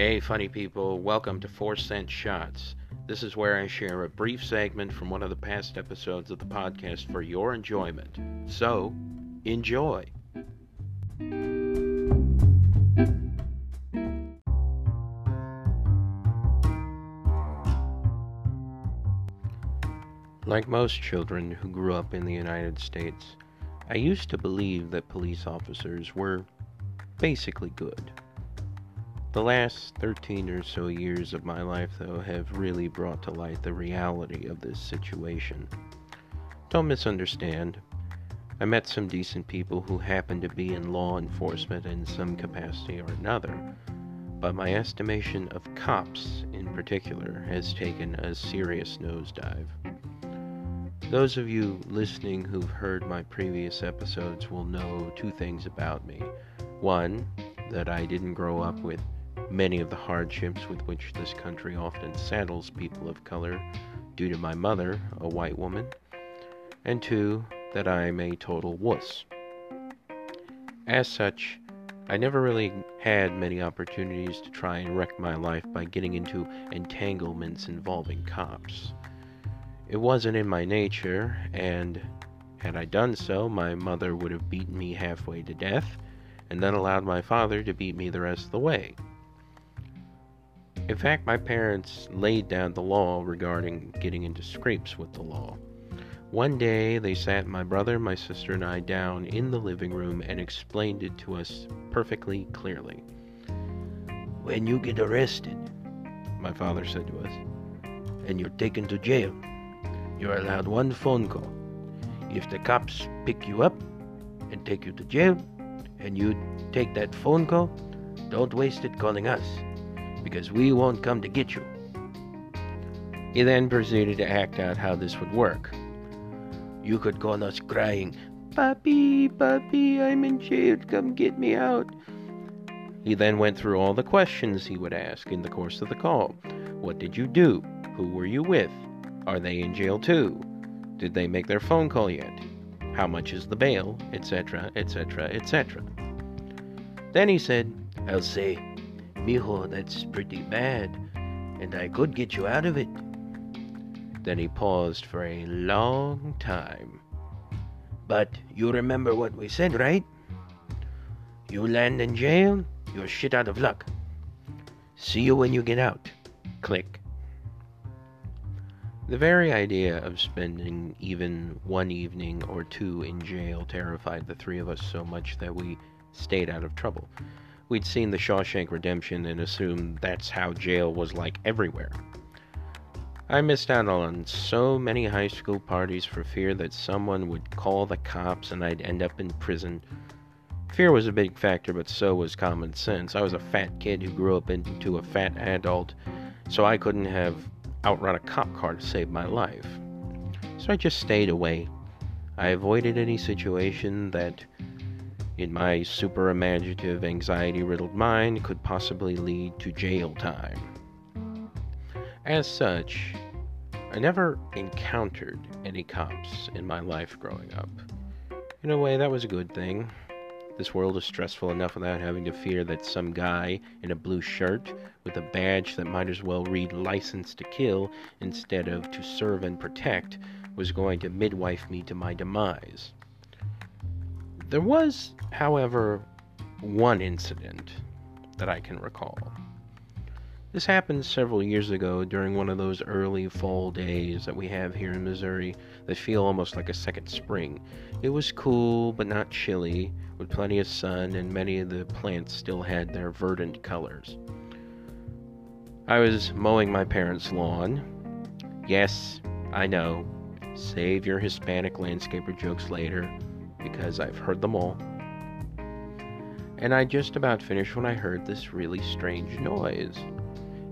Hey, funny people, welcome to 4 Cent Shots. This is where I share a brief segment from one of the past episodes of the podcast for your enjoyment. So, enjoy. Like most children who grew up in the United States, I used to believe that police officers were basically good. The last 13 or so years of my life, though, have really brought to light the reality of this situation. Don't misunderstand. I met some decent people who happen to be in law enforcement in some capacity or another, but my estimation of cops in particular has taken a serious nosedive. Those of you listening who've heard my previous episodes will know two things about me. One, that I didn't grow up with many of the hardships with which this country often saddles people of color due to my mother, a white woman, and two, that I'm a total wuss. As such, I never really had many opportunities to try and wreck my life by getting into entanglements involving cops. It wasn't in my nature, and had I done so, my mother would have beaten me halfway to death, and then allowed my father to beat me the rest of the way. In fact, my parents laid down the law regarding getting into scrapes with the law. One day, they sat my brother, my sister, and I down in the living room and explained it to us perfectly clearly. When you get arrested, my father said to us, and you're taken to jail, you're allowed one phone call. If the cops pick you up and take you to jail, and you take that phone call, don't waste it calling us because we won't come to get you. He then proceeded to act out how this would work. You could call us crying, Papi, Papi, I'm in jail, come get me out. He then went through all the questions he would ask in the course of the call. What did you do? Who were you with? Are they in jail too? Did they make their phone call yet? How much is the bail? Etc., etc., etc. Then he said, I'll say, Mijo, that's pretty bad, and I could get you out of it. Then he paused for a long time. But you remember what we said, right? You land in jail, you're shit out of luck. See you when you get out. Click. The very idea of spending even one evening or two in jail terrified the three of us so much that we stayed out of trouble. We'd seen the Shawshank Redemption and assumed that's how jail was like everywhere. I missed out on so many high school parties for fear that someone would call the cops and I'd end up in prison. Fear was a big factor, but so was common sense. I was a fat kid who grew up into a fat adult, so I couldn't have outrun a cop car to save my life. So I just stayed away. I avoided any situation that in my super imaginative, anxiety riddled mind could possibly lead to jail time. As such, I never encountered any cops in my life growing up. In a way, that was a good thing. This world is stressful enough without having to fear that some guy in a blue shirt with a badge that might as well read license to kill instead of to serve and protect was going to midwife me to my demise. There was, however, one incident that I can recall. This happened several years ago during one of those early fall days that we have here in Missouri that feel almost like a second spring. It was cool but not chilly, with plenty of sun, and many of the plants still had their verdant colors. I was mowing my parents' lawn. Yes, I know. Save your Hispanic landscaper jokes later because I've heard them all. And I just about finished when I heard this really strange noise.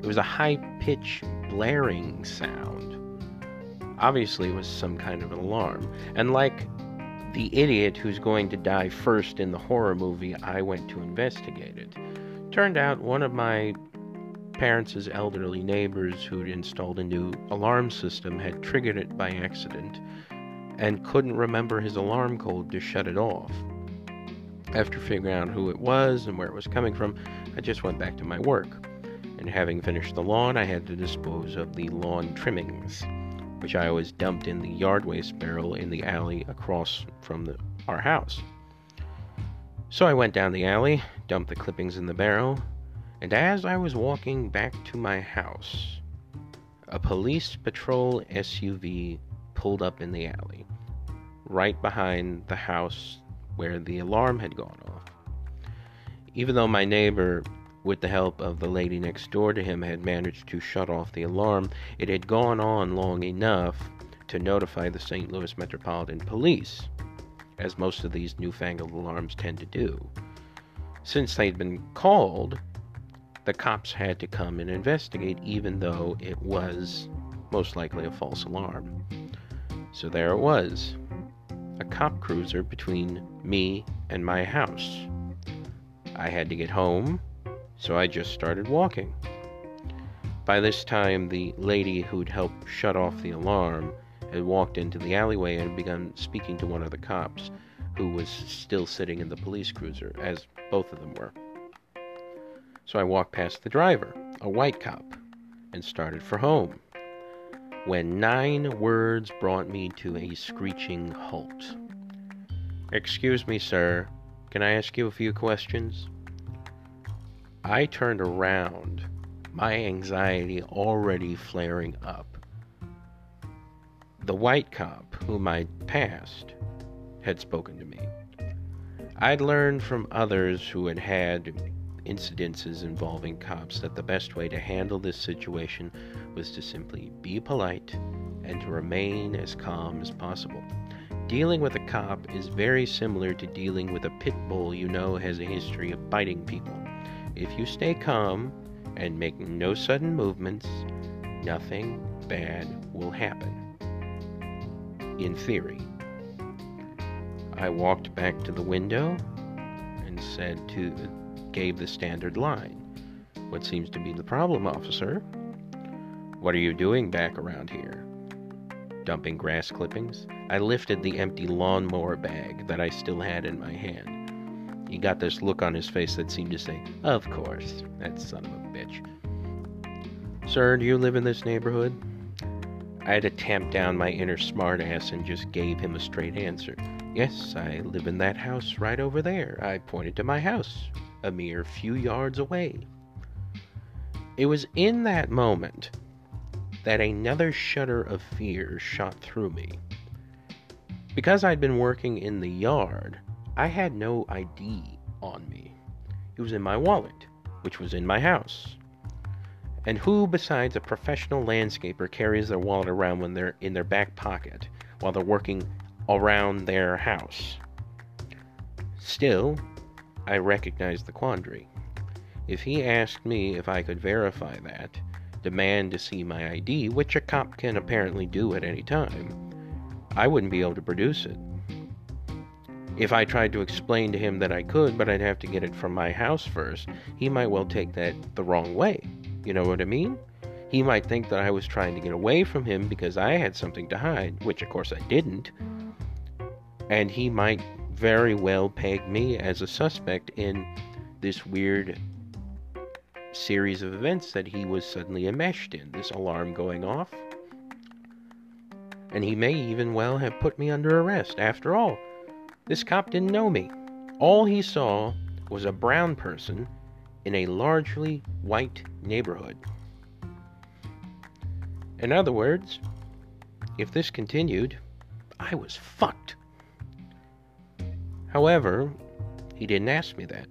It was a high pitched blaring sound. Obviously, it was some kind of an alarm. And like the idiot who's going to die first in the horror movie, I went to investigate it. Turned out one of my parents' elderly neighbors who'd installed a new alarm system had triggered it by accident and couldn't remember his alarm code to shut it off. After figuring out who it was and where it was coming from, I just went back to my work. and having finished the lawn, I had to dispose of the lawn trimmings, which I always dumped in the yard waste barrel in the alley across from the, our house. So I went down the alley, dumped the clippings in the barrel, and as I was walking back to my house, a police patrol SUV pulled up in the alley, right behind the house where the alarm had gone off. Even though my neighbor, with the help of the lady next door to him, had managed to shut off the alarm, it had gone on long enough to notify the St. Louis Metropolitan Police, as most of these newfangled alarms tend to do. Since they'd been called, the cops had to come and investigate, even though it was most likely a false alarm. So there it was a cop cruiser between me and my house. I had to get home, so I just started walking. By this time, the lady who'd helped shut off the alarm had walked into the alleyway and begun speaking to one of the cops, who was still sitting in the police cruiser, as both of them were. So I walked past the driver, a white cop, and started for home, when nine words brought me to a screeching halt. Excuse me, sir, can I ask you a few questions? I turned around, my anxiety already flaring up. The white cop, whom I'd passed, had spoken to me. I'd learned from others who had had incidences involving cops that the best way to handle this situation was to simply be polite and to remain as calm as possible. Dealing with a cop is very similar to dealing with a pit bull you know has a history of biting people. If you stay calm and make no sudden movements, nothing bad will happen. In theory. I walked back to the window and said to gave the standard line. What seems to be the problem, officer? What are you doing back around here? Dumping grass clippings? I lifted the empty lawnmower bag that I still had in my hand. He got this look on his face that seemed to say, Of course, that son of a bitch. Sir, do you live in this neighborhood? I had to tamp down my inner smartass and just gave him a straight answer. Yes, I live in that house right over there. I pointed to my house, a mere few yards away. It was in that moment that another shudder of fear shot through me. Because I'd been working in the yard, I had no ID on me. It was in my wallet, which was in my house. And who besides a professional landscaper carries their wallet around when they're in their back pocket while they're working around their house? Still, I recognized the quandary. If he asked me if I could verify that, demand to see my ID, which a cop can apparently do at any time, I wouldn't be able to produce it. If I tried to explain to him that I could, but I'd have to get it from my house first, he might well take that the wrong way. You know what I mean? He might think that I was trying to get away from him because I had something to hide, which of course I didn't. And he might very well peg me as a suspect in this weird series of events that he was suddenly enmeshed in. This alarm going off, and he may even well have put me under arrest. After all, this cop didn't know me. All he saw was a brown person in a largely white neighborhood. In other words, if this continued, I was fucked. However, he didn't ask me that.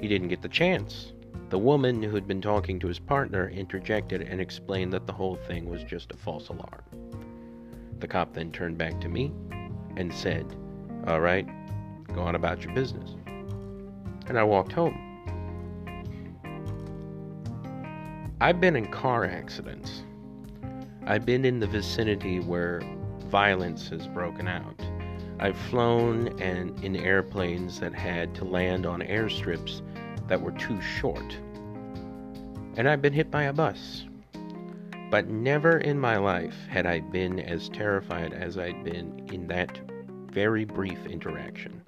He didn't get the chance. The woman who had been talking to his partner interjected and explained that the whole thing was just a false alarm. The cop then turned back to me and said, All right, go on about your business. And I walked home. I've been in car accidents. I've been in the vicinity where violence has broken out. I've flown and in airplanes that had to land on airstrips that were too short. And I've been hit by a bus. But never in my life had I been as terrified as I'd been in that very brief interaction.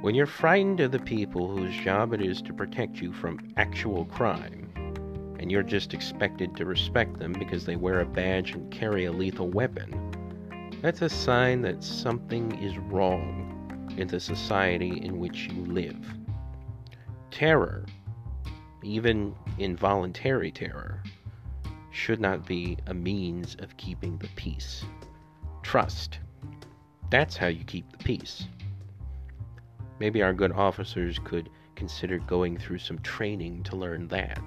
When you're frightened of the people whose job it is to protect you from actual crime, and you're just expected to respect them because they wear a badge and carry a lethal weapon, that's a sign that something is wrong in the society in which you live. Terror, even involuntary terror, should not be a means of keeping the peace. Trust. That's how you keep the peace. Maybe our good officers could consider going through some training to learn that.